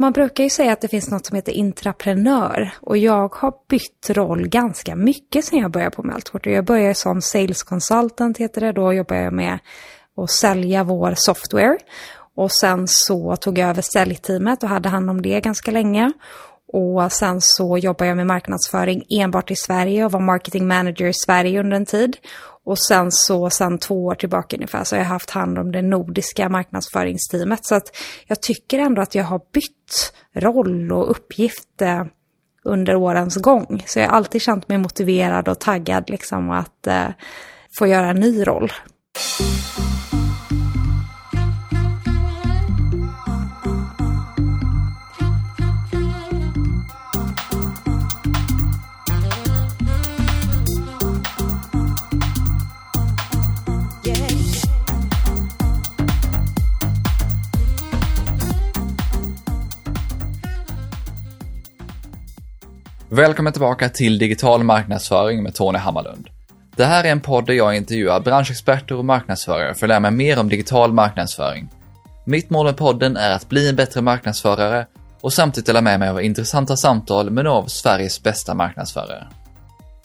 Man brukar ju säga att det finns något som heter intraprenör och jag har bytt roll ganska mycket sedan jag började på Meltwater. Jag började som sales consultant heter det, då jobbade jag med att sälja vår software. Och sen så tog jag över säljteamet och hade hand om det ganska länge. Och sen så jobbade jag med marknadsföring enbart i Sverige och var marketing manager i Sverige under en tid. Och sen så, sen två år tillbaka ungefär, så har jag haft hand om det nordiska marknadsföringsteamet. Så att jag tycker ändå att jag har bytt roll och uppgift eh, under årens gång. Så jag har alltid känt mig motiverad och taggad liksom att eh, få göra en ny roll. Välkommen tillbaka till Digital marknadsföring med Tony Hammarlund. Det här är en podd där jag intervjuar branschexperter och marknadsförare för att lära mig mer om digital marknadsföring. Mitt mål med podden är att bli en bättre marknadsförare och samtidigt dela med mig av intressanta samtal med några av Sveriges bästa marknadsförare.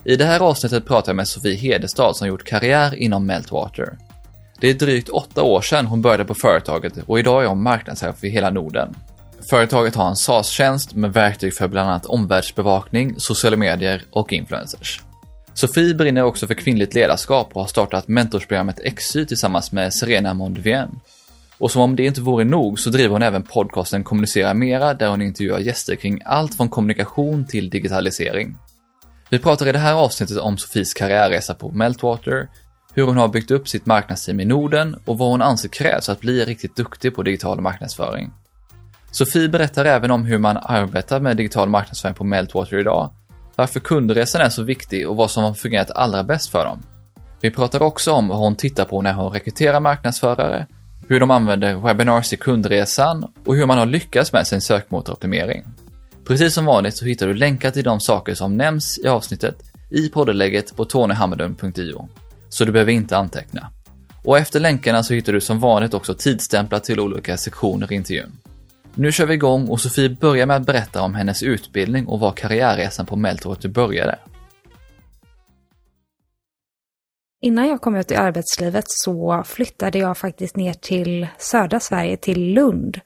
I det här avsnittet pratar jag med Sofie Hedestad som gjort karriär inom Meltwater. Det är drygt åtta år sedan hon började på företaget och idag är hon marknadschef för hela Norden. Företaget har en SaaS-tjänst med verktyg för bland annat omvärldsbevakning, sociala medier och influencers. Sofie brinner också för kvinnligt ledarskap och har startat mentorsprogrammet XY tillsammans med Serena Mondvien. Och som om det inte vore nog så driver hon även podcasten Kommunicera Mera där hon intervjuar gäster kring allt från kommunikation till digitalisering. Vi pratar i det här avsnittet om Sofies karriärresa på Meltwater, hur hon har byggt upp sitt marknadsteam i Norden och vad hon anser krävs för att bli riktigt duktig på digital marknadsföring. Sofie berättar även om hur man arbetar med digital marknadsföring på Meltwater idag, varför kundresan är så viktig och vad som har fungerat allra bäst för dem. Vi pratar också om vad hon tittar på när hon rekryterar marknadsförare, hur de använder webinars i kundresan och hur man har lyckats med sin sökmotoroptimering. Precis som vanligt så hittar du länkar till de saker som nämns i avsnittet i poddelägget på tonyhammarlund.io, så du behöver inte anteckna. Och efter länkarna så hittar du som vanligt också tidsstämplar till olika sektioner i intervjun. Nu kör vi igång och Sofie börjar med att berätta om hennes utbildning och var karriärresan på Meltwater började. Innan jag kom ut i arbetslivet så flyttade jag faktiskt ner till södra Sverige, till Lund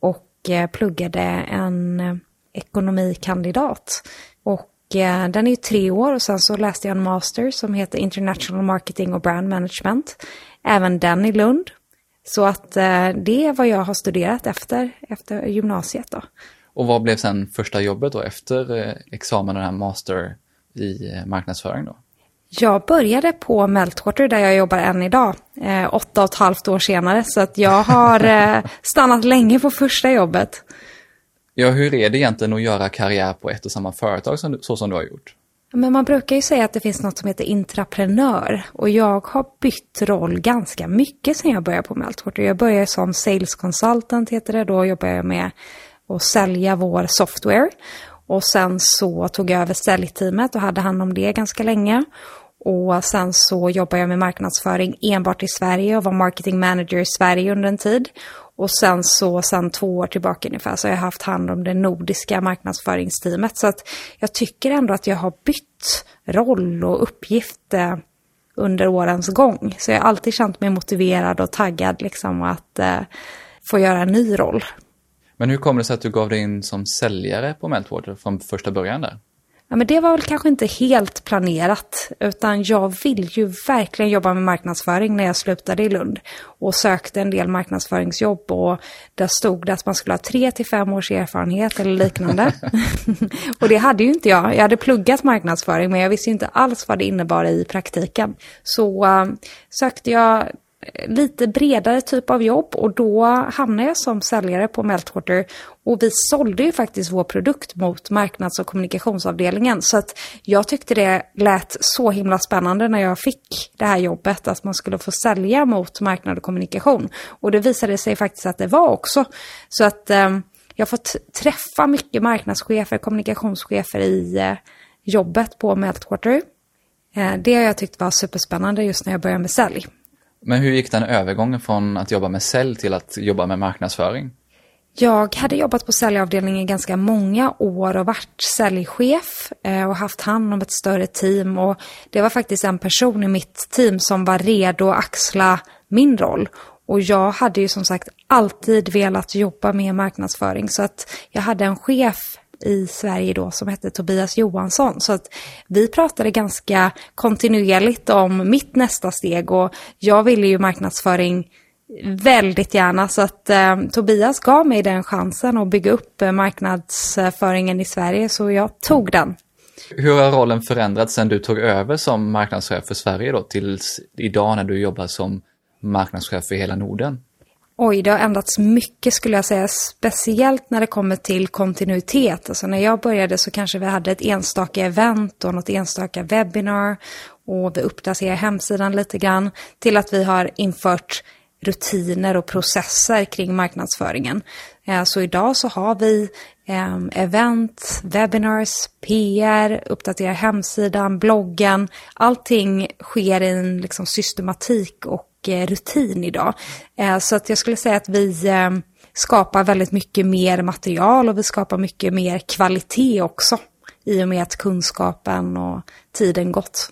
och eh, pluggade en eh, ekonomikandidat. Och eh, den är ju tre år och sen så läste jag en master som heter International Marketing och Brand Management. Även den i Lund så att eh, det är vad jag har studerat efter, efter gymnasiet då. Och vad blev sen första jobbet då efter eh, examen och den här master i eh, marknadsföring då? Jag började på Meltwater där jag jobbar än idag, eh, åtta och ett halvt år senare. Så att jag har eh, stannat länge på första jobbet. Ja, hur är det egentligen att göra karriär på ett och samma företag som, så som du har gjort? Men man brukar ju säga att det finns något som heter intraprenör. Och jag har bytt roll ganska mycket sedan jag började på Meltwater. Jag började som sales consultant heter det. Då jobbade jag med att sälja vår software. Och sen så tog jag över säljteamet och hade hand om det ganska länge. Och sen så jobbade jag med marknadsföring enbart i Sverige och var marketing manager i Sverige under en tid. Och sen så, sen två år tillbaka ungefär, så har jag haft hand om det nordiska marknadsföringsteamet. Så att jag tycker ändå att jag har bytt roll och uppgift eh, under årens gång. Så jag har alltid känt mig motiverad och taggad liksom att eh, få göra en ny roll. Men hur kommer det sig att du gav dig in som säljare på Meltwater från första början där? Ja, men det var väl kanske inte helt planerat, utan jag vill ju verkligen jobba med marknadsföring när jag slutade i Lund och sökte en del marknadsföringsjobb och där stod det att man skulle ha tre till fem års erfarenhet eller liknande. och det hade ju inte jag. Jag hade pluggat marknadsföring men jag visste inte alls vad det innebar i praktiken. Så uh, sökte jag lite bredare typ av jobb och då hamnade jag som säljare på Meltwater och vi sålde ju faktiskt vår produkt mot marknads och kommunikationsavdelningen så att jag tyckte det lät så himla spännande när jag fick det här jobbet att man skulle få sälja mot marknad och kommunikation och det visade sig faktiskt att det var också så att eh, jag har fått träffa mycket marknadschefer, kommunikationschefer i eh, jobbet på Meltwater. Eh, det har jag tyckt var superspännande just när jag började med sälj. Men hur gick den övergången från att jobba med sälj till att jobba med marknadsföring? Jag hade jobbat på säljavdelningen ganska många år och varit säljchef eh, och haft hand om ett större team. Och det var faktiskt en person i mitt team som var redo att axla min roll. Och jag hade ju som sagt alltid velat jobba med marknadsföring så att jag hade en chef i Sverige då som hette Tobias Johansson. Så att vi pratade ganska kontinuerligt om mitt nästa steg och jag ville ju marknadsföring väldigt gärna. Så att eh, Tobias gav mig den chansen att bygga upp eh, marknadsföringen i Sverige så jag tog den. Hur har rollen förändrats sedan du tog över som marknadschef för Sverige då tills idag när du jobbar som marknadschef för hela Norden? Oj, det har ändrats mycket skulle jag säga, speciellt när det kommer till kontinuitet. Alltså när jag började så kanske vi hade ett enstaka event och något enstaka webbinar och vi uppdaterar hemsidan lite grann till att vi har infört rutiner och processer kring marknadsföringen. Eh, så idag så har vi ehm, event, webinars, PR, uppdaterar hemsidan, bloggen. Allting sker i en liksom systematik och eh, rutin idag. Eh, så att jag skulle säga att vi ehm, skapar väldigt mycket mer material och vi skapar mycket mer kvalitet också i och med att kunskapen och tiden gått.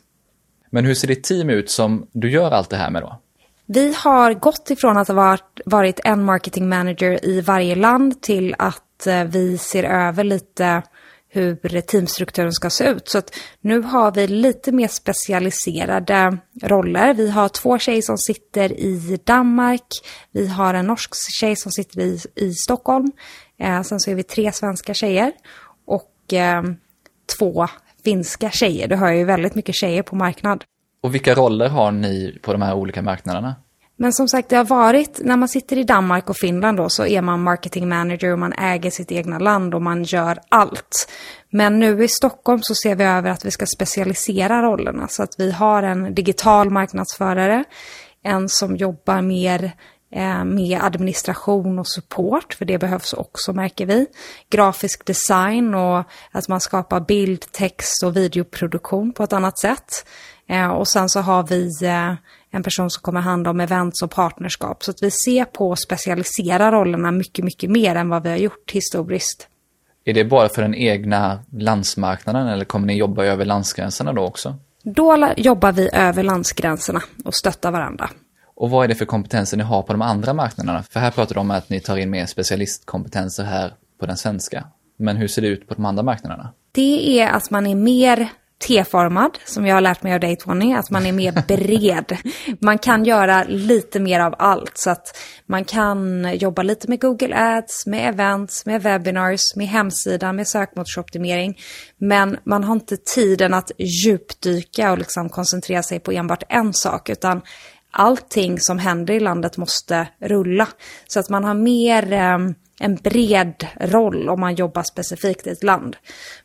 Men hur ser ditt team ut som du gör allt det här med då? Vi har gått ifrån att ha varit en marketing manager i varje land till att Eh, vi ser över lite hur teamstrukturen ska se ut. Så att nu har vi lite mer specialiserade roller. Vi har två tjejer som sitter i Danmark. Vi har en norsk tjej som sitter i, i Stockholm. Eh, sen så är vi tre svenska tjejer och eh, två finska tjejer. Du hör ju väldigt mycket tjejer på marknad. Och vilka roller har ni på de här olika marknaderna? Men som sagt, det har varit, när man sitter i Danmark och Finland då så är man marketing manager och man äger sitt egna land och man gör allt. Men nu i Stockholm så ser vi över att vi ska specialisera rollerna så att vi har en digital marknadsförare, en som jobbar mer med administration och support, för det behövs också märker vi. Grafisk design och att man skapar bild, text och videoproduktion på ett annat sätt. Eh, och sen så har vi eh, en person som kommer hand om events och partnerskap. Så att vi ser på att specialisera rollerna mycket, mycket mer än vad vi har gjort historiskt. Är det bara för den egna landsmarknaden eller kommer ni jobba över landsgränserna då också? Då jobbar vi över landsgränserna och stöttar varandra. Och vad är det för kompetenser ni har på de andra marknaderna? För här pratar du om att ni tar in mer specialistkompetenser här på den svenska. Men hur ser det ut på de andra marknaderna? Det är att man är mer T-formad, som jag har lärt mig av dig Tony, att man är mer bred. Man kan göra lite mer av allt, så att man kan jobba lite med Google Ads, med events, med webinars, med hemsidan, med sökmotorsoptimering. Men man har inte tiden att djupdyka och liksom koncentrera sig på enbart en sak, utan allting som händer i landet måste rulla. Så att man har mer eh, en bred roll om man jobbar specifikt i ett land.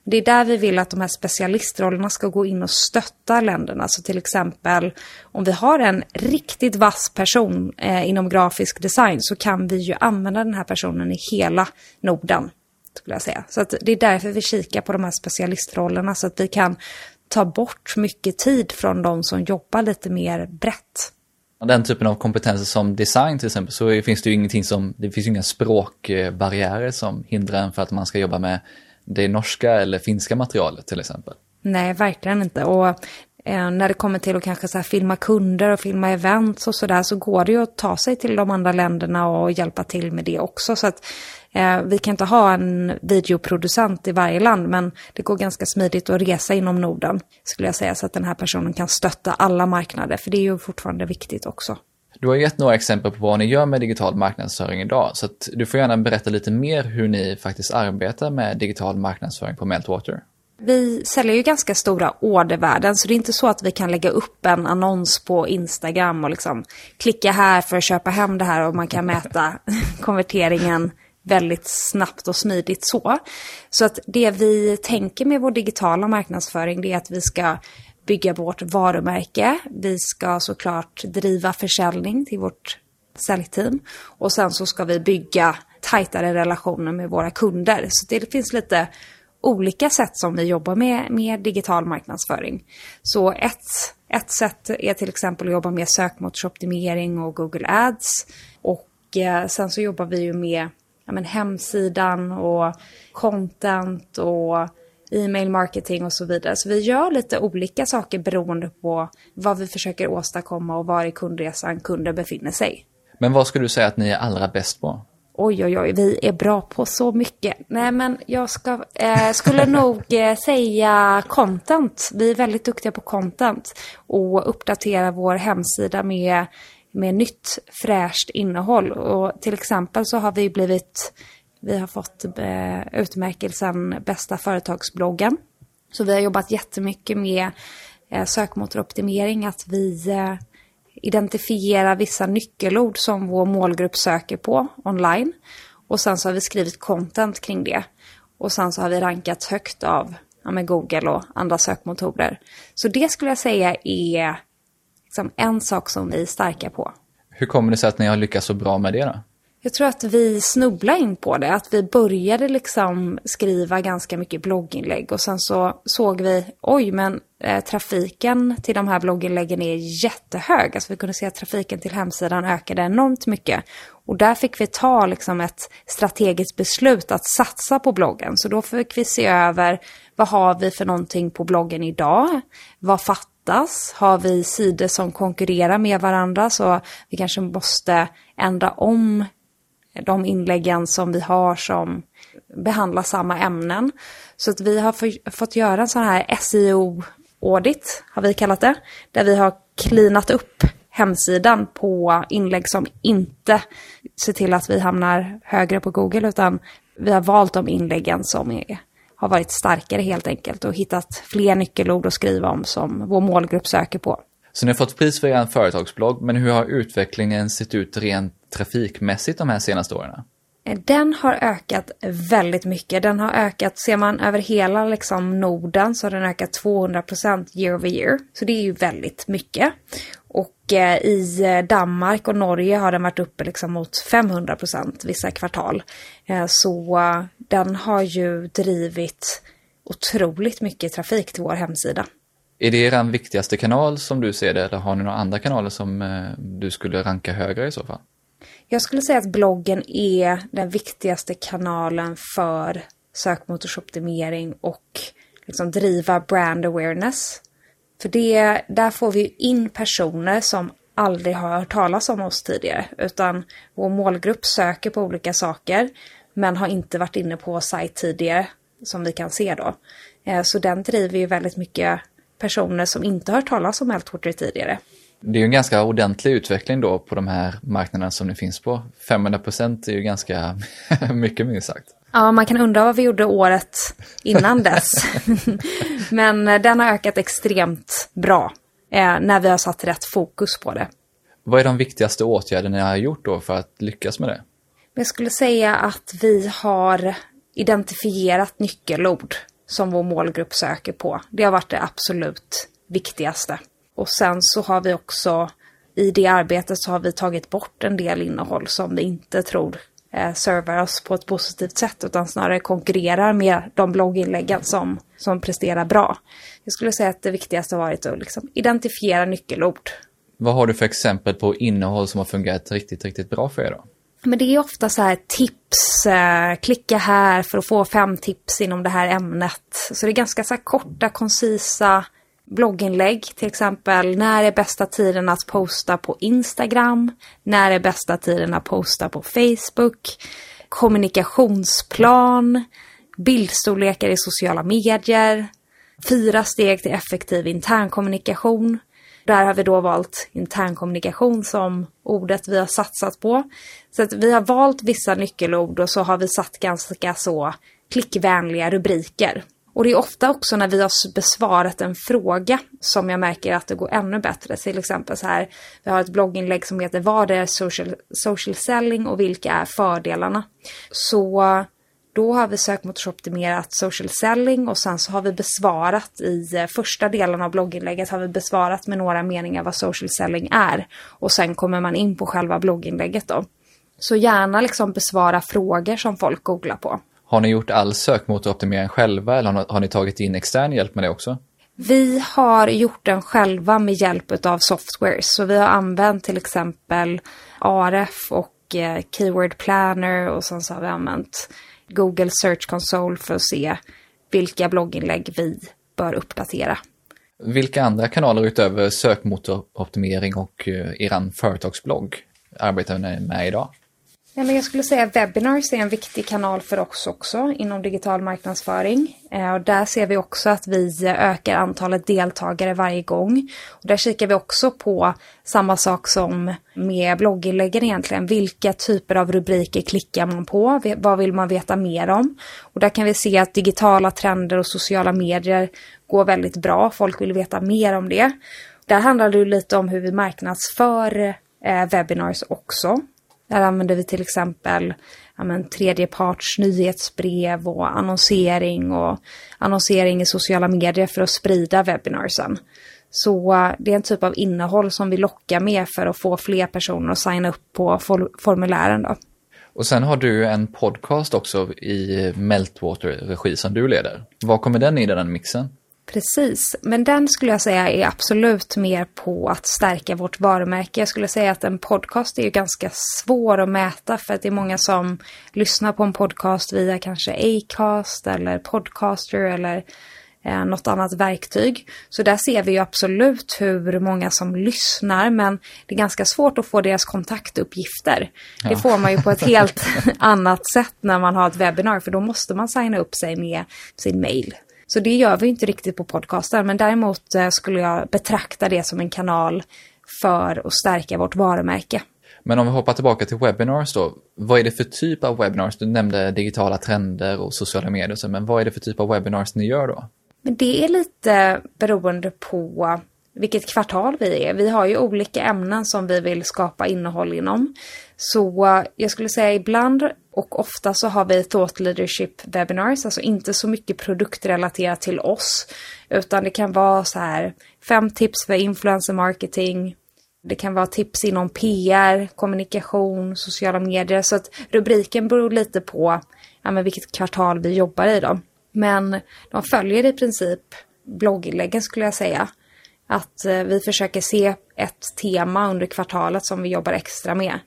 Det är där vi vill att de här specialistrollerna ska gå in och stötta länderna. Så till exempel om vi har en riktigt vass person eh, inom grafisk design så kan vi ju använda den här personen i hela Norden. Skulle jag säga. Så det är därför vi kikar på de här specialistrollerna så att vi kan ta bort mycket tid från de som jobbar lite mer brett den typen av kompetenser som design till exempel så finns det ju ingenting som, det finns ju inga språkbarriärer som hindrar en för att man ska jobba med det norska eller finska materialet till exempel. Nej, verkligen inte. Och eh, när det kommer till att kanske så filma kunder och filma events och sådär så går det ju att ta sig till de andra länderna och hjälpa till med det också. Så att Eh, vi kan inte ha en videoproducent i varje land, men det går ganska smidigt att resa inom Norden, skulle jag säga, så att den här personen kan stötta alla marknader, för det är ju fortfarande viktigt också. Du har gett några exempel på vad ni gör med digital marknadsföring idag, så att du får gärna berätta lite mer hur ni faktiskt arbetar med digital marknadsföring på Meltwater. Vi säljer ju ganska stora ordervärden så det är inte så att vi kan lägga upp en annons på Instagram och liksom klicka här för att köpa hem det här och man kan mäta konverteringen väldigt snabbt och smidigt så. Så att det vi tänker med vår digitala marknadsföring det är att vi ska bygga vårt varumärke. Vi ska såklart driva försäljning till vårt säljteam och sen så ska vi bygga tajtare relationer med våra kunder. Så det finns lite olika sätt som vi jobbar med, med digital marknadsföring. Så ett, ett sätt är till exempel att jobba med sökmotorsoptimering och Google Ads. Och eh, sen så jobbar vi ju med ja, men hemsidan och content och e-mail marketing och så vidare. Så vi gör lite olika saker beroende på vad vi försöker åstadkomma och var i kundresan kunden befinner sig. Men vad skulle du säga att ni är allra bäst på? Oj, oj, oj, vi är bra på så mycket. Nej, men jag ska, eh, skulle nog eh, säga content. Vi är väldigt duktiga på content och uppdatera vår hemsida med, med nytt fräscht innehåll. Och till exempel så har vi blivit, vi har fått eh, utmärkelsen bästa företagsbloggen. Så vi har jobbat jättemycket med eh, sökmotoroptimering, att vi eh, identifierar identifiera vissa nyckelord som vår målgrupp söker på online. Och sen så har vi skrivit content kring det. Och sen så har vi rankats högt av ja, med Google och andra sökmotorer. Så det skulle jag säga är liksom en sak som vi är starka på. Hur kommer det sig att ni har lyckats så bra med det då? Jag tror att vi snubblade in på det, att vi började liksom skriva ganska mycket blogginlägg och sen så såg vi, oj men eh, trafiken till de här blogginläggen är jättehög. Alltså vi kunde se att trafiken till hemsidan ökade enormt mycket. Och där fick vi ta liksom ett strategiskt beslut att satsa på bloggen. Så då fick vi se över, vad har vi för någonting på bloggen idag? Vad fattas? Har vi sidor som konkurrerar med varandra så vi kanske måste ändra om de inläggen som vi har som behandlar samma ämnen. Så att vi har fått göra en sån här SEO-audit, har vi kallat det, där vi har cleanat upp hemsidan på inlägg som inte ser till att vi hamnar högre på Google, utan vi har valt de inläggen som är, har varit starkare helt enkelt och hittat fler nyckelord att skriva om som vår målgrupp söker på. Så ni har fått pris för er företagsblogg, men hur har utvecklingen sett ut rent trafikmässigt de här senaste åren? Den har ökat väldigt mycket. Den har ökat, ser man över hela liksom Norden så har den ökat 200% year over year. Så det är ju väldigt mycket. Och eh, i eh, Danmark och Norge har den varit uppe liksom mot 500% vissa kvartal. Eh, så eh, den har ju drivit otroligt mycket trafik till vår hemsida. Är det er viktigaste kanal som du ser det eller har ni några andra kanaler som eh, du skulle ranka högre i så fall? Jag skulle säga att bloggen är den viktigaste kanalen för sökmotorsoptimering och liksom driva brand awareness. För det, där får vi in personer som aldrig har hört talas om oss tidigare, utan vår målgrupp söker på olika saker, men har inte varit inne på sajt tidigare, som vi kan se då. Eh, så den driver ju väldigt mycket personer som inte har hört talas om Eltwater tidigare. Det är ju en ganska ordentlig utveckling då på de här marknaderna som ni finns på. 500 procent är ju ganska mycket minst sagt. Ja, man kan undra vad vi gjorde året innan dess. Men eh, den har ökat extremt bra eh, när vi har satt rätt fokus på det. Vad är de viktigaste åtgärderna ni har gjort då för att lyckas med det? Jag skulle säga att vi har identifierat nyckelord som vår målgrupp söker på. Det har varit det absolut viktigaste. Och sen så har vi också i det arbetet så har vi tagit bort en del innehåll som vi inte tror eh, servar oss på ett positivt sätt utan snarare konkurrerar med de blogginläggen som, som presterar bra. Jag skulle säga att det viktigaste har varit att liksom identifiera nyckelord. Vad har du för exempel på innehåll som har fungerat riktigt, riktigt bra för er då? Men det är ofta så här tips, eh, klicka här för att få fem tips inom det här ämnet. Så det är ganska så här korta, koncisa blogginlägg, till exempel när är bästa tiden att posta på Instagram? När är bästa tiden att posta på Facebook? Kommunikationsplan, bildstorlekar i sociala medier, fyra steg till effektiv internkommunikation. Där har vi då valt internkommunikation som ordet vi har satsat på. Så att vi har valt vissa nyckelord och så har vi satt ganska så klickvänliga rubriker. Och det är ofta också när vi har besvarat en fråga som jag märker att det går ännu bättre. Till exempel så här, vi har ett blogginlägg som heter Vad är social, social selling och vilka är fördelarna? Så då har vi sökmotorsoptimerat social selling och sen så har vi besvarat i eh, första delen av blogginlägget har vi besvarat med några meningar vad social selling är. Och sen kommer man in på själva blogginlägget då. Så gärna liksom besvara frågor som folk googlar på. Har ni gjort all sökmotoroptimering själva eller har ni tagit in extern hjälp med det också? Vi har gjort den själva med hjälp av software. Så vi har använt till exempel Aref och eh, Keyword Planner och sen så har vi använt Google Search Console för att se vilka blogginlägg vi bör uppdatera. Vilka andra kanaler utöver sökmotoroptimering och eh, eran företagsblogg arbetar ni med idag? Ja, men jag skulle säga att webinars är en viktig kanal för oss också inom digital marknadsföring. Eh, och där ser vi också att vi ökar antalet deltagare varje gång. Och där kikar vi också på samma sak som med blogginläggen egentligen. Vilka typer av rubriker klickar man på? Vad vill man veta mer om? Och där kan vi se att digitala trender och sociala medier går väldigt bra. Folk vill veta mer om det. Där handlar det lite om hur vi marknadsför eh, webinars också. Där använder vi till exempel ja, men, tredjeparts nyhetsbrev och annonsering och annonsering i sociala medier för att sprida webinarsen. Så eh, det är en typ av innehåll som vi lockar med för att få fler personer att signa upp på formulären. Då. Och sen har du en podcast också i Meltwater-regi som du leder. Var kommer den in i den mixen? Precis, men den skulle jag säga är absolut mer på att stärka vårt varumärke. Jag skulle säga att en podcast är ju ganska svår att mäta för att det är många som lyssnar på en podcast via kanske Acast eller Podcaster eller eh, något annat verktyg. Så där ser vi ju absolut hur många som lyssnar men det är ganska svårt att få deras kontaktuppgifter. Ja. Det får man ju på ett helt annat sätt när man har ett webbinar för då måste man signa upp sig med sin mail. Så det gör vi inte riktigt på podcasten, men däremot eh, skulle jag betrakta det som en kanal för att stärka vårt varumärke. Men om vi hoppar tillbaka till webinars då, vad är det för typ av webinars? Du nämnde digitala trender och sociala medier, men vad är det för typ av webinars ni gör då? Men det är lite beroende på vilket kvartal vi är. Vi har ju olika ämnen som vi vill skapa innehåll inom. Så eh, jag skulle säga ibland och ofta så har vi thought leadership webinars, alltså inte så mycket produktrelaterat till oss, utan det kan vara så här fem tips för influencer marketing. Det kan vara tips inom PR, kommunikation, sociala medier. Så att rubriken beror lite på ja, men vilket kvartal vi jobbar i då. Men de följer i princip blogginläggen skulle jag säga. Att eh, vi försöker se ett tema under kvartalet som vi jobbar extra med.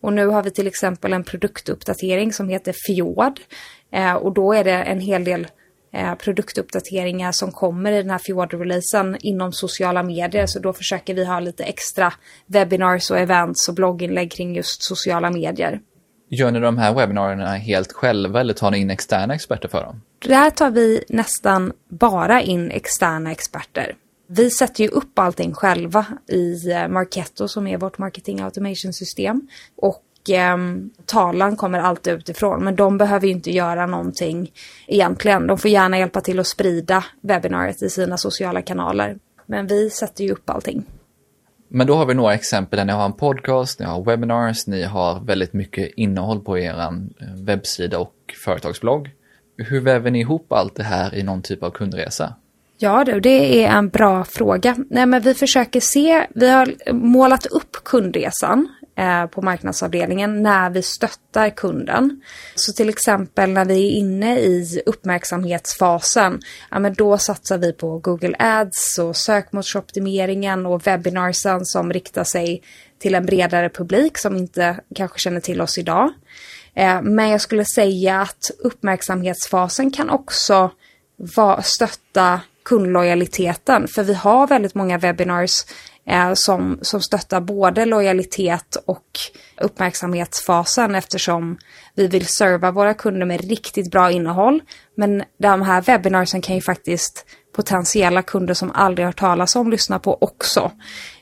Och nu har vi till exempel en produktuppdatering som heter Fjord. Eh, och då är det en hel del eh, produktuppdateringar som kommer i den här Fjord-releasen inom sociala medier. Så då försöker vi ha lite extra webinars och events och blogginlägg kring just sociala medier. Gör ni de här webbinarierna helt själva eller tar ni in externa experter för dem? Där tar vi nästan bara in externa experter. Vi sätter ju upp allting själva i eh, Marketo som är vårt marketing automation system. Och eh, talan kommer alltid utifrån, men de behöver ju inte göra någonting egentligen. De får gärna hjälpa till att sprida webbinariet i sina sociala kanaler. Men vi sätter ju upp allting. Men då har vi några exempel där ni har en podcast, ni har webinars, ni har väldigt mycket innehåll på er eh, webbsida och företagsblogg. Hur väver ni ihop allt det här i någon typ av kundresa? Ja du, det är en bra fråga. Nej, men vi försöker se, vi har målat upp kundresan eh, på marknadsavdelningen när vi stöttar kunden. Så till exempel när vi är inne i uppmärksamhetsfasen, ja, men då satsar vi på Google Ads och sökmotorsoptimeringen och webbinarsen som riktar sig till en bredare publik som inte kanske känner till oss idag. Eh, men jag skulle säga att uppmärksamhetsfasen kan också stötta kundlojaliteten. För vi har väldigt många webinars eh, som, som stöttar både lojalitet och uppmärksamhetsfasen eftersom vi vill serva våra kunder med riktigt bra innehåll. Men de här webinarsen kan ju faktiskt potentiella kunder som aldrig hört talas om lyssna på också.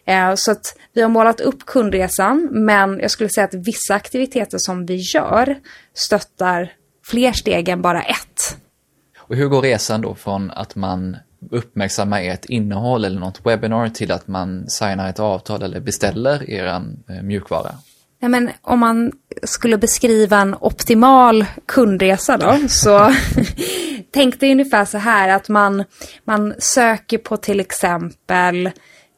Eh, så att vi har målat upp kundresan, men jag skulle säga att vissa aktiviteter som vi gör stöttar fler steg än bara ett. Och hur går resan då från att man uppmärksamma ert innehåll eller något webbinar till att man signar ett avtal eller beställer er eh, mjukvara? Ja, men om man skulle beskriva en optimal kundresa då, så tänk dig ungefär så här att man, man söker på till exempel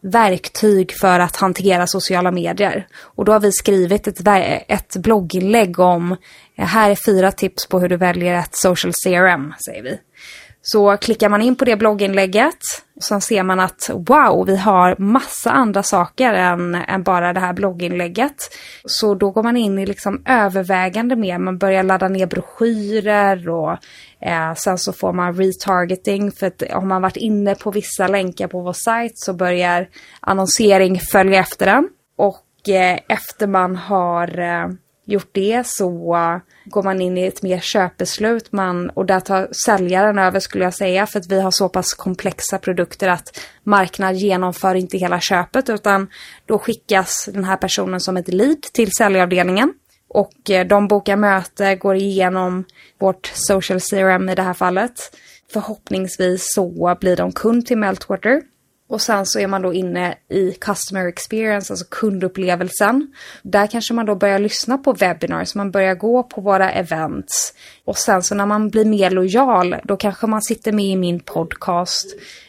verktyg för att hantera sociala medier. Och då har vi skrivit ett, ett blogginlägg om, eh, här är fyra tips på hur du väljer ett social CRM, säger vi. Så klickar man in på det blogginlägget och sen ser man att wow, vi har massa andra saker än, än bara det här blogginlägget. Så då går man in i liksom övervägande mer, man börjar ladda ner broschyrer och eh, sen så får man retargeting för att om man varit inne på vissa länkar på vår sajt så börjar annonsering följa efter den. Och eh, efter man har eh, gjort det så går man in i ett mer köpbeslut man, och där tar säljaren över skulle jag säga för att vi har så pass komplexa produkter att marknad genomför inte hela köpet utan då skickas den här personen som ett lead till säljavdelningen. Och eh, de bokar möte, går igenom vårt social CRM i det här fallet. Förhoppningsvis så blir de kund till Meltwater och sen så är man då inne i customer experience, alltså kundupplevelsen. Där kanske man då börjar lyssna på webinars, man börjar gå på våra events. Och sen så när man blir mer lojal, då kanske man sitter med i min podcast.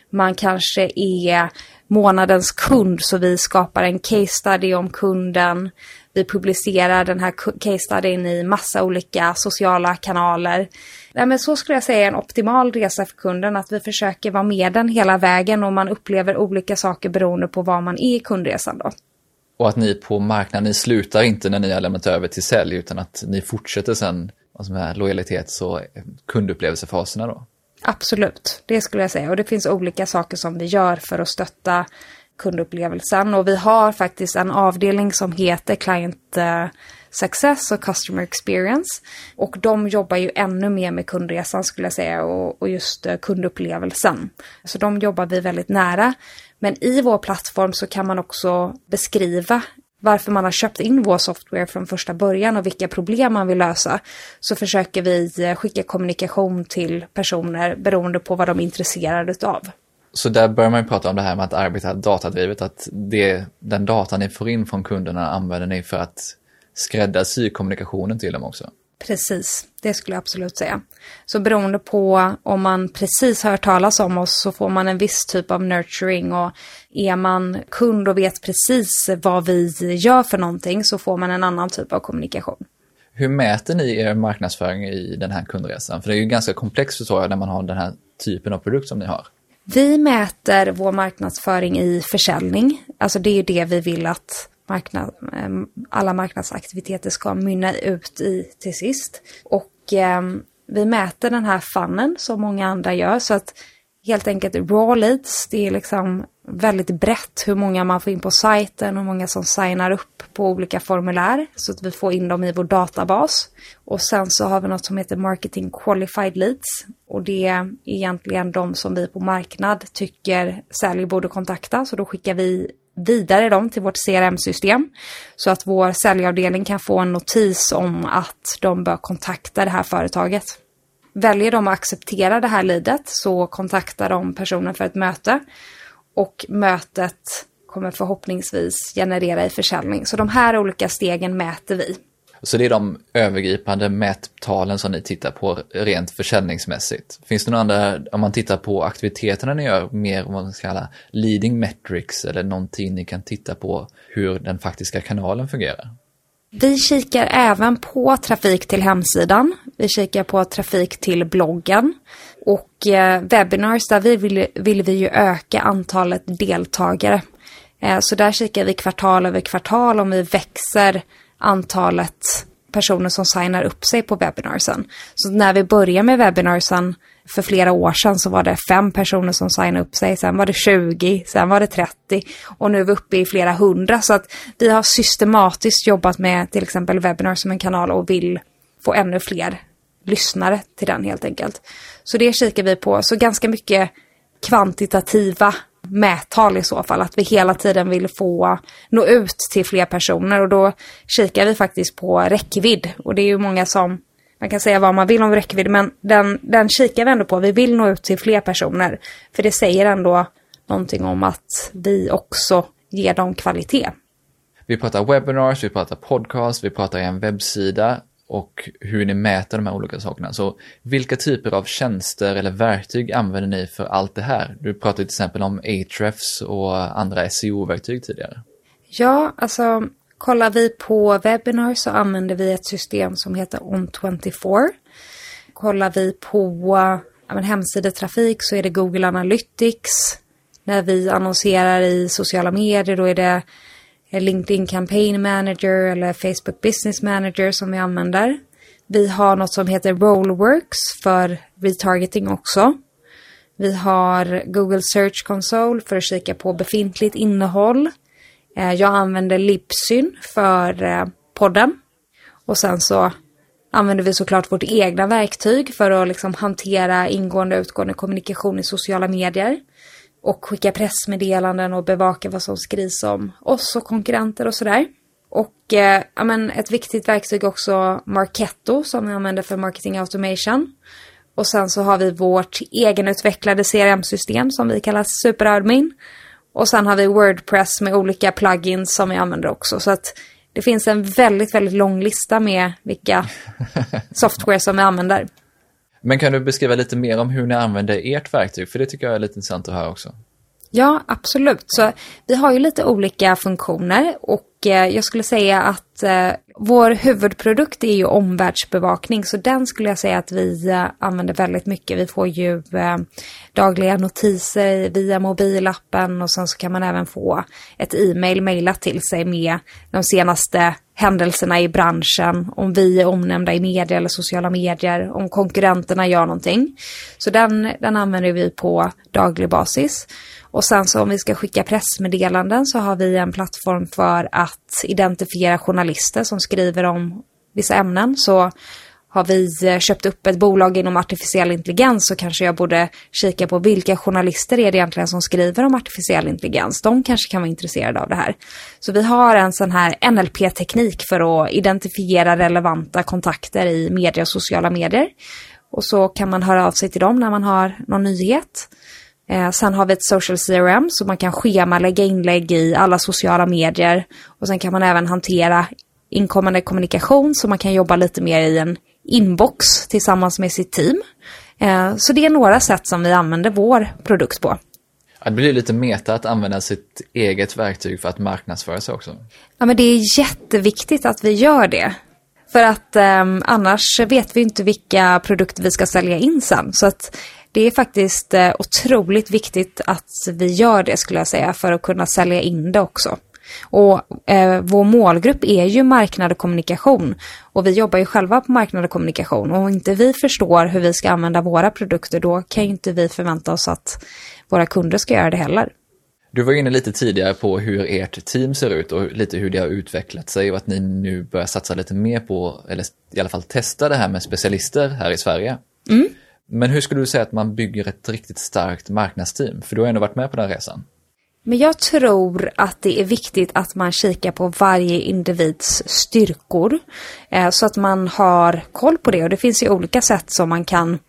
Man kanske är månadens kund, så vi skapar en case study om kunden. Vi publicerar den här case studyn i massa olika sociala kanaler. Nej, men så skulle jag säga är en optimal resa för kunden, att vi försöker vara med den hela vägen och man upplever olika saker beroende på var man är i kundresan då. Och att ni på marknaden, ni slutar inte när ni har lämnat över till sälj utan att ni fortsätter sen alltså med lojalitets och kundupplevelsefaserna då? Absolut, det skulle jag säga. Och det finns olika saker som vi gör för att stötta kundupplevelsen. Och vi har faktiskt en avdelning som heter Client eh, Success och Customer Experience. Och de jobbar ju ännu mer med kundresan skulle jag säga och, och just eh, kundupplevelsen. Så de jobbar vi väldigt nära. Men i vår plattform så kan man också beskriva varför man har köpt in vår software från första början och vilka problem man vill lösa. Så försöker vi eh, skicka kommunikation till personer beroende på vad de är intresserade av. Så där börjar man ju prata om det här med att arbeta datadrivet, att det, den data ni får in från kunderna använder ni för att skräddarsy kommunikationen till dem också. Precis, det skulle jag absolut säga. Så beroende på om man precis har hört talas om oss så får man en viss typ av nurturing och är man kund och vet precis vad vi gör för någonting så får man en annan typ av kommunikation. Hur mäter ni er marknadsföring i den här kundresan? För det är ju ganska komplext förstår jag när man har den här typen av produkt som ni har. Vi mäter vår marknadsföring i försäljning. Alltså det är ju det vi vill att marknad, eh, alla marknadsaktiviteter ska mynna ut i till sist. Och eh, vi mäter den här fannen som många andra gör så att helt enkelt raw leads, det är liksom väldigt brett hur många man får in på sajten, hur många som signar upp på olika formulär så att vi får in dem i vår databas. Och sen så har vi något som heter Marketing Qualified Leads och det är egentligen de som vi på marknad tycker sälj borde kontakta så då skickar vi vidare dem till vårt CRM-system så att vår säljavdelning kan få en notis om att de bör kontakta det här företaget. Väljer de att acceptera det här leadet så kontaktar de personen för ett möte och mötet kommer förhoppningsvis generera i försäljning. Så de här olika stegen mäter vi. Så det är de övergripande mättalen som ni tittar på rent försäljningsmässigt. Finns det några andra, om man tittar på aktiviteterna ni gör, mer vad man ska kalla leading metrics eller någonting ni kan titta på hur den faktiska kanalen fungerar? Vi kikar även på trafik till hemsidan. Vi kikar på trafik till bloggen. Och eh, webinars, där vi vill, vill vi ju öka antalet deltagare. Eh, så där kikar vi kvartal över kvartal om vi växer antalet personer som signar upp sig på webinarsen. Så när vi började med webinarsen för flera år sedan så var det fem personer som signade upp sig, sen var det 20, sen var det 30 och nu är vi uppe i flera hundra. Så att vi har systematiskt jobbat med till exempel webbinar som en kanal och vill få ännu fler lyssnare till den helt enkelt. Så det kikar vi på, så ganska mycket kvantitativa mättal i så fall, att vi hela tiden vill få nå ut till fler personer. Och då kikar vi faktiskt på räckvidd. Och det är ju många som man kan säga vad man vill om räckvidd men den, den kikar vi ändå på, vi vill nå ut till fler personer för det säger ändå någonting om att vi också ger dem kvalitet. Vi pratar webinars, vi pratar podcast, vi pratar en webbsida och hur ni mäter de här olika sakerna. Så vilka typer av tjänster eller verktyg använder ni för allt det här? Du pratade till exempel om Ahrefs och andra SEO-verktyg tidigare. Ja, alltså kollar vi på webbinar så använder vi ett system som heter On24. Kollar vi på ja, men hemsidetrafik så är det Google Analytics. När vi annonserar i sociala medier då är det Eh, LinkedIn Campaign Manager eller Facebook Business Manager som vi använder. Vi har något som heter Rollworks för retargeting också. Vi har Google Search Console för att kika på befintligt innehåll. Eh, jag använder Libsyn för eh, podden. Och sen så använder vi såklart vårt egna verktyg för att liksom hantera ingående och utgående kommunikation i sociala medier. Och skicka pressmeddelanden och bevaka vad som skrivs om oss och konkurrenter och sådär. Och eh, ja, men ett viktigt verktyg också Marketo som vi använder för marketing automation. Och sen så har vi vårt egenutvecklade CRM-system som vi kallar SuperAdmin. Och sen har vi Wordpress med olika plugins som vi använder också. Så att det finns en väldigt, väldigt lång lista med vilka software som vi använder. Men kan du beskriva lite mer om hur ni använder ert verktyg? För det tycker jag är lite intressant att höra också. Ja, absolut. Så vi har ju lite olika funktioner och eh, jag skulle säga att eh, vår huvudprodukt är ju omvärldsbevakning så den skulle jag säga att vi eh, använder väldigt mycket. Vi får ju dagliga notiser via mobilappen och sen så kan man även få ett e-mail mejlat till sig med de senaste händelserna i branschen, om vi är omnämnda i media eller sociala medier, om konkurrenterna gör någonting. Så den, den använder vi på daglig basis. Och sen så om vi ska skicka pressmeddelanden så har vi en plattform för att identifiera journalister som skriver om vissa ämnen. Så har vi eh, köpt upp ett bolag inom artificiell intelligens så kanske jag borde kika på vilka journalister är det egentligen som skriver om artificiell intelligens. De kanske kan vara intresserade av det här. Så vi har en sån här NLP-teknik för att identifiera relevanta kontakter i media och sociala medier. Och så kan man höra av sig till dem när man har någon nyhet. Eh, sen har vi ett social CRM så man kan schemalägga inlägg i alla sociala medier. Och sen kan man även hantera inkommande kommunikation så man kan jobba lite mer i en inbox tillsammans med sitt team. Eh, så det är några sätt som vi använder vår produkt på. det blir lite meta att använda sitt eget verktyg för att marknadsföra sig också. Ja, men det är jätteviktigt att vi gör det. För att eh, annars vet vi inte vilka produkter vi ska sälja in sen. Så att det är faktiskt eh, otroligt viktigt att vi gör det skulle jag säga för att kunna sälja in det också. Och eh, vår målgrupp är ju marknad och kommunikation. Och vi jobbar ju själva på marknad och kommunikation. Och om inte vi förstår hur vi ska använda våra produkter, då kan ju inte vi förvänta oss att våra kunder ska göra det heller. Du var inne lite tidigare på hur ert team ser ut och lite hur det har utvecklat sig och att ni nu börjar satsa lite mer på, eller i alla fall testa det här med specialister här i Sverige. Mm. Men hur skulle du säga att man bygger ett riktigt starkt marknadsteam? För du har ändå varit med på den resan. Men jag tror att det är viktigt att man kikar på varje individs styrkor. Eh, så att man har koll på det. Och det finns ju olika sätt som man kan...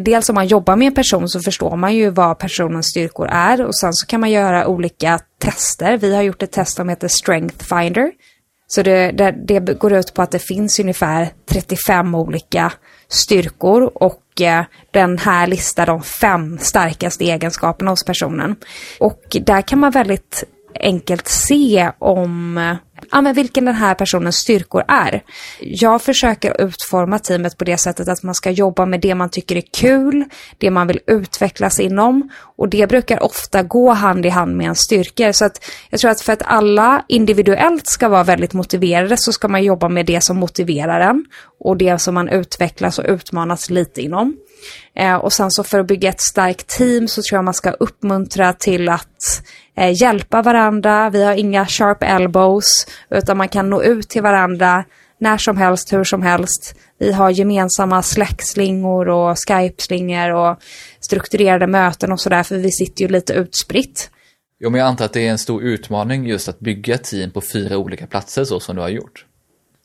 Dels om man jobbar med en person så förstår man ju vad personens styrkor är. Och sen så kan man göra olika tester. Vi har gjort ett test som heter Strength Finder. Så det, det, det går ut på att det finns ungefär 35 olika styrkor och den här listar de fem starkaste egenskaperna hos personen. Och där kan man väldigt enkelt se om ja, men vilken den här personens styrkor är. Jag försöker utforma teamet på det sättet att man ska jobba med det man tycker är kul, det man vill utvecklas inom och det brukar ofta gå hand i hand med en styrka. Så att jag tror att för att alla individuellt ska vara väldigt motiverade så ska man jobba med det som motiverar en och det som man utvecklas och utmanas lite inom. Eh, och sen så för att bygga ett starkt team så tror jag man ska uppmuntra till att eh, hjälpa varandra. Vi har inga sharp elbows utan man kan nå ut till varandra när som helst, hur som helst. Vi har gemensamma släckslingor och Skype-slingor och strukturerade möten och sådär för vi sitter ju lite utspritt. Jo, men jag antar att det är en stor utmaning just att bygga team på fyra olika platser så som du har gjort.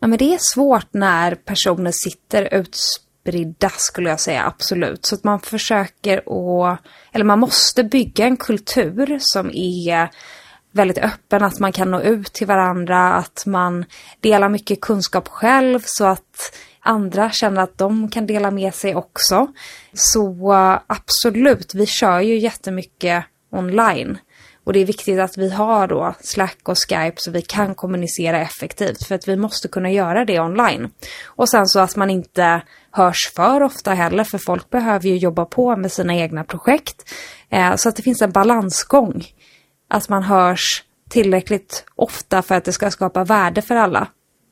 Ja, men det är svårt när personer sitter utspridda spridda skulle jag säga, absolut. Så att man försöker att, eller man måste bygga en kultur som är väldigt öppen, att man kan nå ut till varandra, att man delar mycket kunskap själv så att andra känner att de kan dela med sig också. Så absolut, vi kör ju jättemycket online. Och det är viktigt att vi har då Slack och Skype så vi kan kommunicera effektivt för att vi måste kunna göra det online. Och sen så att man inte hörs för ofta heller, för folk behöver ju jobba på med sina egna projekt. Eh, så att det finns en balansgång. Att man hörs tillräckligt ofta för att det ska skapa värde för alla.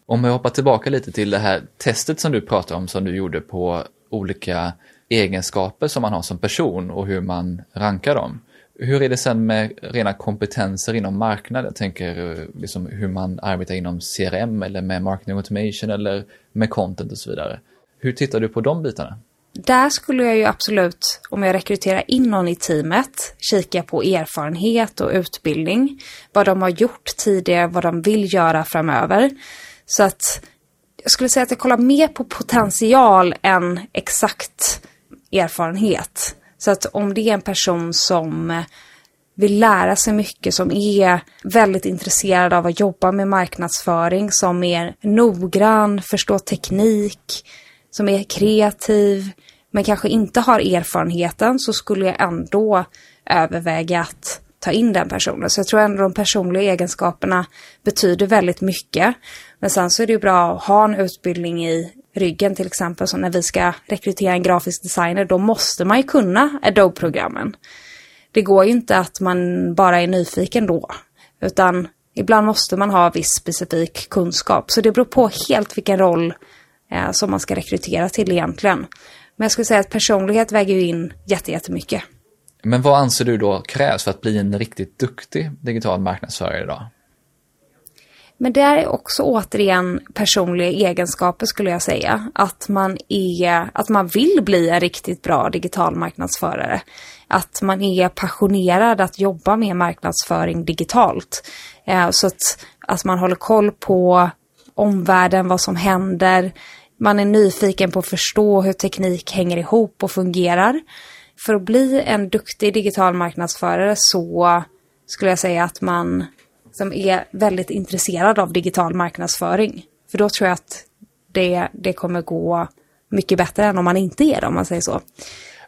Om jag hoppar tillbaka lite till det här testet som du pratar om som du gjorde på olika egenskaper som man har som person och hur man rankar dem. Hur är det sen med rena kompetenser inom marknaden? Jag tänker liksom hur man arbetar inom CRM eller med marketing automation eller med content och så vidare. Hur tittar du på de bitarna? Där skulle jag ju absolut, om jag rekryterar in någon i teamet, kika på erfarenhet och utbildning. Vad de har gjort tidigare, vad de vill göra framöver. Så att jag skulle säga att jag kollar mer på potential än exakt erfarenhet. Så att om det är en person som vill lära sig mycket, som är väldigt intresserad av att jobba med marknadsföring, som är noggrann, förstår teknik, som är kreativ, men kanske inte har erfarenheten, så skulle jag ändå överväga att ta in den personen. Så jag tror ändå de personliga egenskaperna betyder väldigt mycket. Men sen så är det ju bra att ha en utbildning i ryggen till exempel. Så när vi ska rekrytera en grafisk designer, då måste man ju kunna Adobe-programmen. Det går ju inte att man bara är nyfiken då. Utan ibland måste man ha viss specifik kunskap. Så det beror på helt vilken roll eh, som man ska rekrytera till egentligen. Men jag skulle säga att personlighet väger ju in jättemycket. Men vad anser du då krävs för att bli en riktigt duktig digital marknadsförare idag? Men det är också återigen personliga egenskaper skulle jag säga. Att man, är, att man vill bli en riktigt bra digital marknadsförare. Att man är passionerad att jobba med marknadsföring digitalt. Eh, så att, att man håller koll på omvärlden, vad som händer. Man är nyfiken på att förstå hur teknik hänger ihop och fungerar. För att bli en duktig digital marknadsförare så skulle jag säga att man som är väldigt intresserad av digital marknadsföring. För då tror jag att det, det kommer gå mycket bättre än om man inte är det, om man säger så.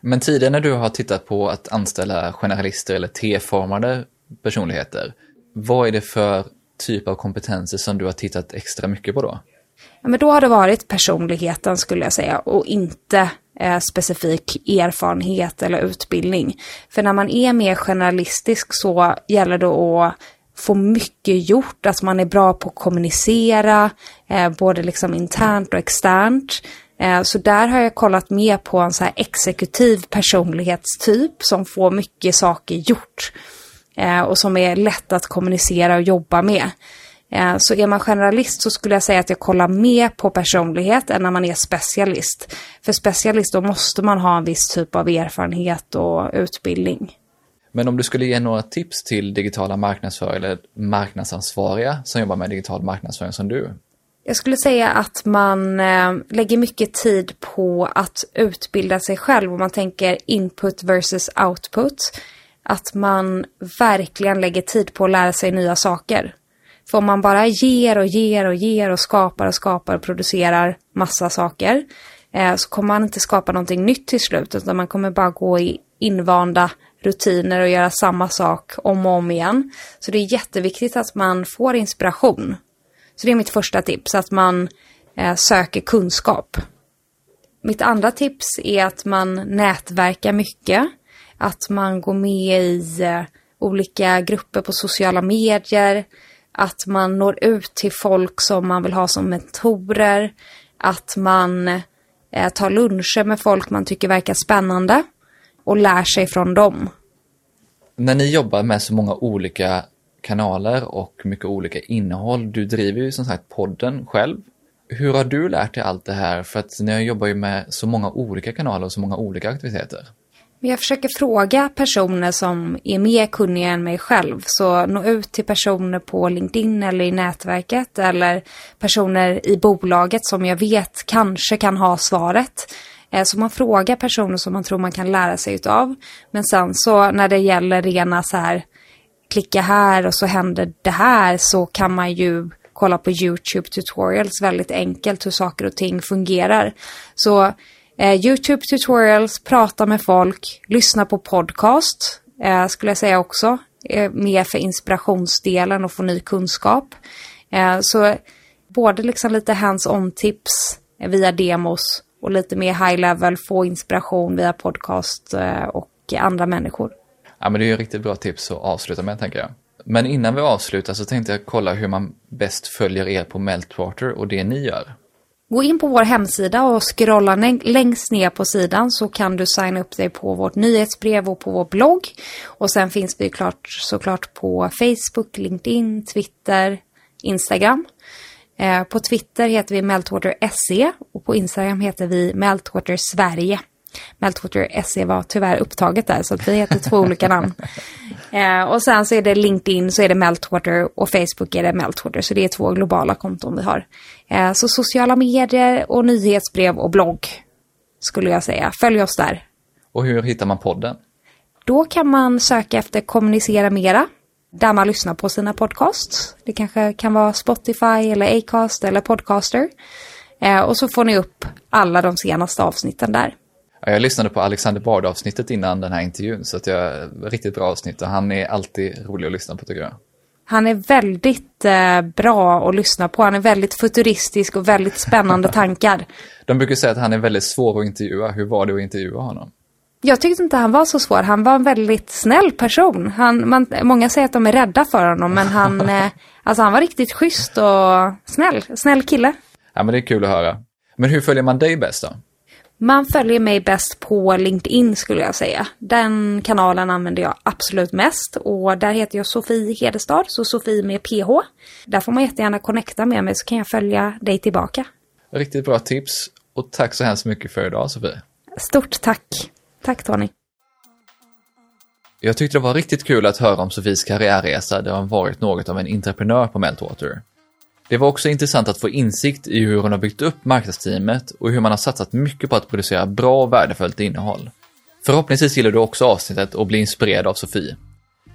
Men tidigare när du har tittat på att anställa generalister eller T-formade personligheter, vad är det för typ av kompetenser som du har tittat extra mycket på då? Ja, men då har det varit personligheten skulle jag säga och inte eh, specifik erfarenhet eller utbildning. För när man är mer generalistisk så gäller det att få mycket gjort, att man är bra på att kommunicera, eh, både liksom internt och externt. Eh, så där har jag kollat mer på en så här exekutiv personlighetstyp som får mycket saker gjort. Eh, och som är lätt att kommunicera och jobba med. Eh, så är man generalist så skulle jag säga att jag kollar mer på personlighet än när man är specialist. För specialist då måste man ha en viss typ av erfarenhet och utbildning. Men om du skulle ge några tips till digitala marknadsförare eller marknadsansvariga som jobbar med digital marknadsföring som du? Jag skulle säga att man eh, lägger mycket tid på att utbilda sig själv om man tänker input versus output. Att man verkligen lägger tid på att lära sig nya saker. För om man bara ger och ger och ger och skapar och skapar och producerar massa saker eh, så kommer man inte skapa någonting nytt till slut utan man kommer bara gå i invanda rutiner och göra samma sak om och om igen. Så det är jätteviktigt att man får inspiration. Så det är mitt första tips, att man eh, söker kunskap. Mitt andra tips är att man nätverkar mycket. Att man går med i eh, olika grupper på sociala medier. Att man når ut till folk som man vill ha som mentorer. Att man eh, tar luncher med folk man tycker verkar spännande och lär sig från dem. När ni jobbar med så många olika kanaler och mycket olika innehåll, du driver ju som sagt podden själv. Hur har du lärt dig allt det här? För att ni jobbar ju med så många olika kanaler och så många olika aktiviteter. Jag försöker fråga personer som är mer kunniga än mig själv. Så nå ut till personer på LinkedIn eller i nätverket eller personer i bolaget som jag vet kanske kan ha svaret. Eh, så man frågar personer som man tror man kan lära sig utav. Men sen så när det gäller rena så här klicka här och så händer det här så kan man ju kolla på YouTube tutorials väldigt enkelt hur saker och ting fungerar. Så eh, YouTube tutorials, prata med folk, lyssna på podcast eh, skulle jag säga också. Eh, mer för inspirationsdelen och få ny kunskap. Eh, så både liksom lite hands-on tips eh, via demos och lite mer high level få inspiration via podcast eh, och andra människor. Ja, men det är ju riktigt bra tips att avsluta med, tänker jag. Men innan vi avslutar så tänkte jag kolla hur man bäst följer er på Meltwater och det ni gör. Gå in på vår hemsida och scrolla längst ner på sidan så kan du signa upp dig på vårt nyhetsbrev och på vår blogg. Och sen finns vi klart, såklart på Facebook, LinkedIn, Twitter, Instagram. Eh, på Twitter heter vi Meltwater SE och på Instagram heter vi Meltwater Sverige. Meltwater SE var tyvärr upptaget där så vi heter två olika namn. Eh, och sen så är det LinkedIn så är det Meltwater och Facebook är det Meltwater. Så det är två globala konton vi har. Eh, så sociala medier och nyhetsbrev och blogg skulle jag säga. Följ oss där. Och hur hittar man podden? Då kan man söka efter Kommunicera Mera. Där man lyssnar på sina podcasts. Det kanske kan vara Spotify eller Acast eller Podcaster. Eh, och så får ni upp alla de senaste avsnitten där. Jag lyssnade på Alexander Bard avsnittet innan den här intervjun så att jag, riktigt bra avsnitt och han är alltid rolig att lyssna på tycker jag. Han är väldigt eh, bra att lyssna på. Han är väldigt futuristisk och väldigt spännande tankar. De brukar säga att han är väldigt svår att intervjua. Hur var det att intervjua honom? Jag tyckte inte han var så svår. Han var en väldigt snäll person. Han, man, många säger att de är rädda för honom, men han, eh, alltså han var riktigt schysst och snäll. Snäll kille. Ja, men det är kul att höra. Men hur följer man dig bäst då? Man följer mig bäst på LinkedIn skulle jag säga. Den kanalen använder jag absolut mest och där heter jag Sofie Hedestad, så Sofie med PH. Där får man jättegärna connecta med mig så kan jag följa dig tillbaka. Riktigt bra tips och tack så hemskt mycket för idag Sofie. Stort tack. Tack Tony. Jag tyckte det var riktigt kul att höra om Sofies karriärresa där hon varit något av en entreprenör på Meltwater. Det var också intressant att få insikt i hur hon har byggt upp marknadsteamet och hur man har satsat mycket på att producera bra och värdefullt innehåll. Förhoppningsvis gillar du också avsnittet och blir inspirerad av Sofie.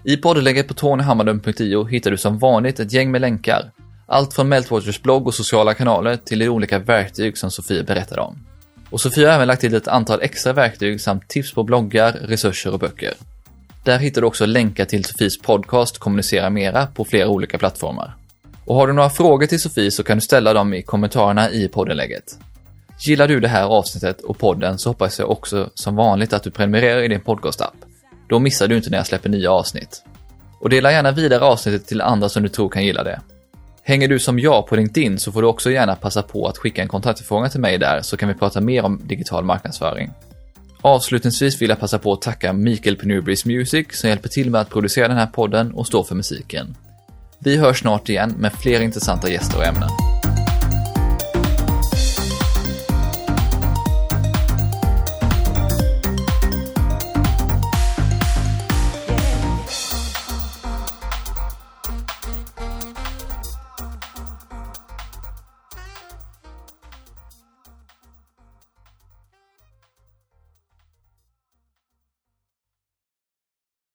I poddlägget på tonyhammarlund.io hittar du som vanligt ett gäng med länkar. Allt från Meltwaters blogg och sociala kanaler till de olika verktyg som Sofie berättade om. Och Sofie har även lagt till ett antal extra verktyg samt tips på bloggar, resurser och böcker. Där hittar du också länkar till Sofies podcast Kommunicera Mera på flera olika plattformar. Och har du några frågor till Sofie så kan du ställa dem i kommentarerna i poddenlägget. Gillar du det här avsnittet och podden så hoppas jag också som vanligt att du prenumererar i din podcastapp. Då missar du inte när jag släpper nya avsnitt. Och dela gärna vidare avsnittet till andra som du tror kan gilla det. Hänger du som jag på LinkedIn så får du också gärna passa på att skicka en kontaktförfrågan till mig där så kan vi prata mer om digital marknadsföring. Avslutningsvis vill jag passa på att tacka Mikael på Newbreeze Music som hjälper till med att producera den här podden och stå för musiken. Vi hörs snart igen med fler intressanta gäster och ämnen.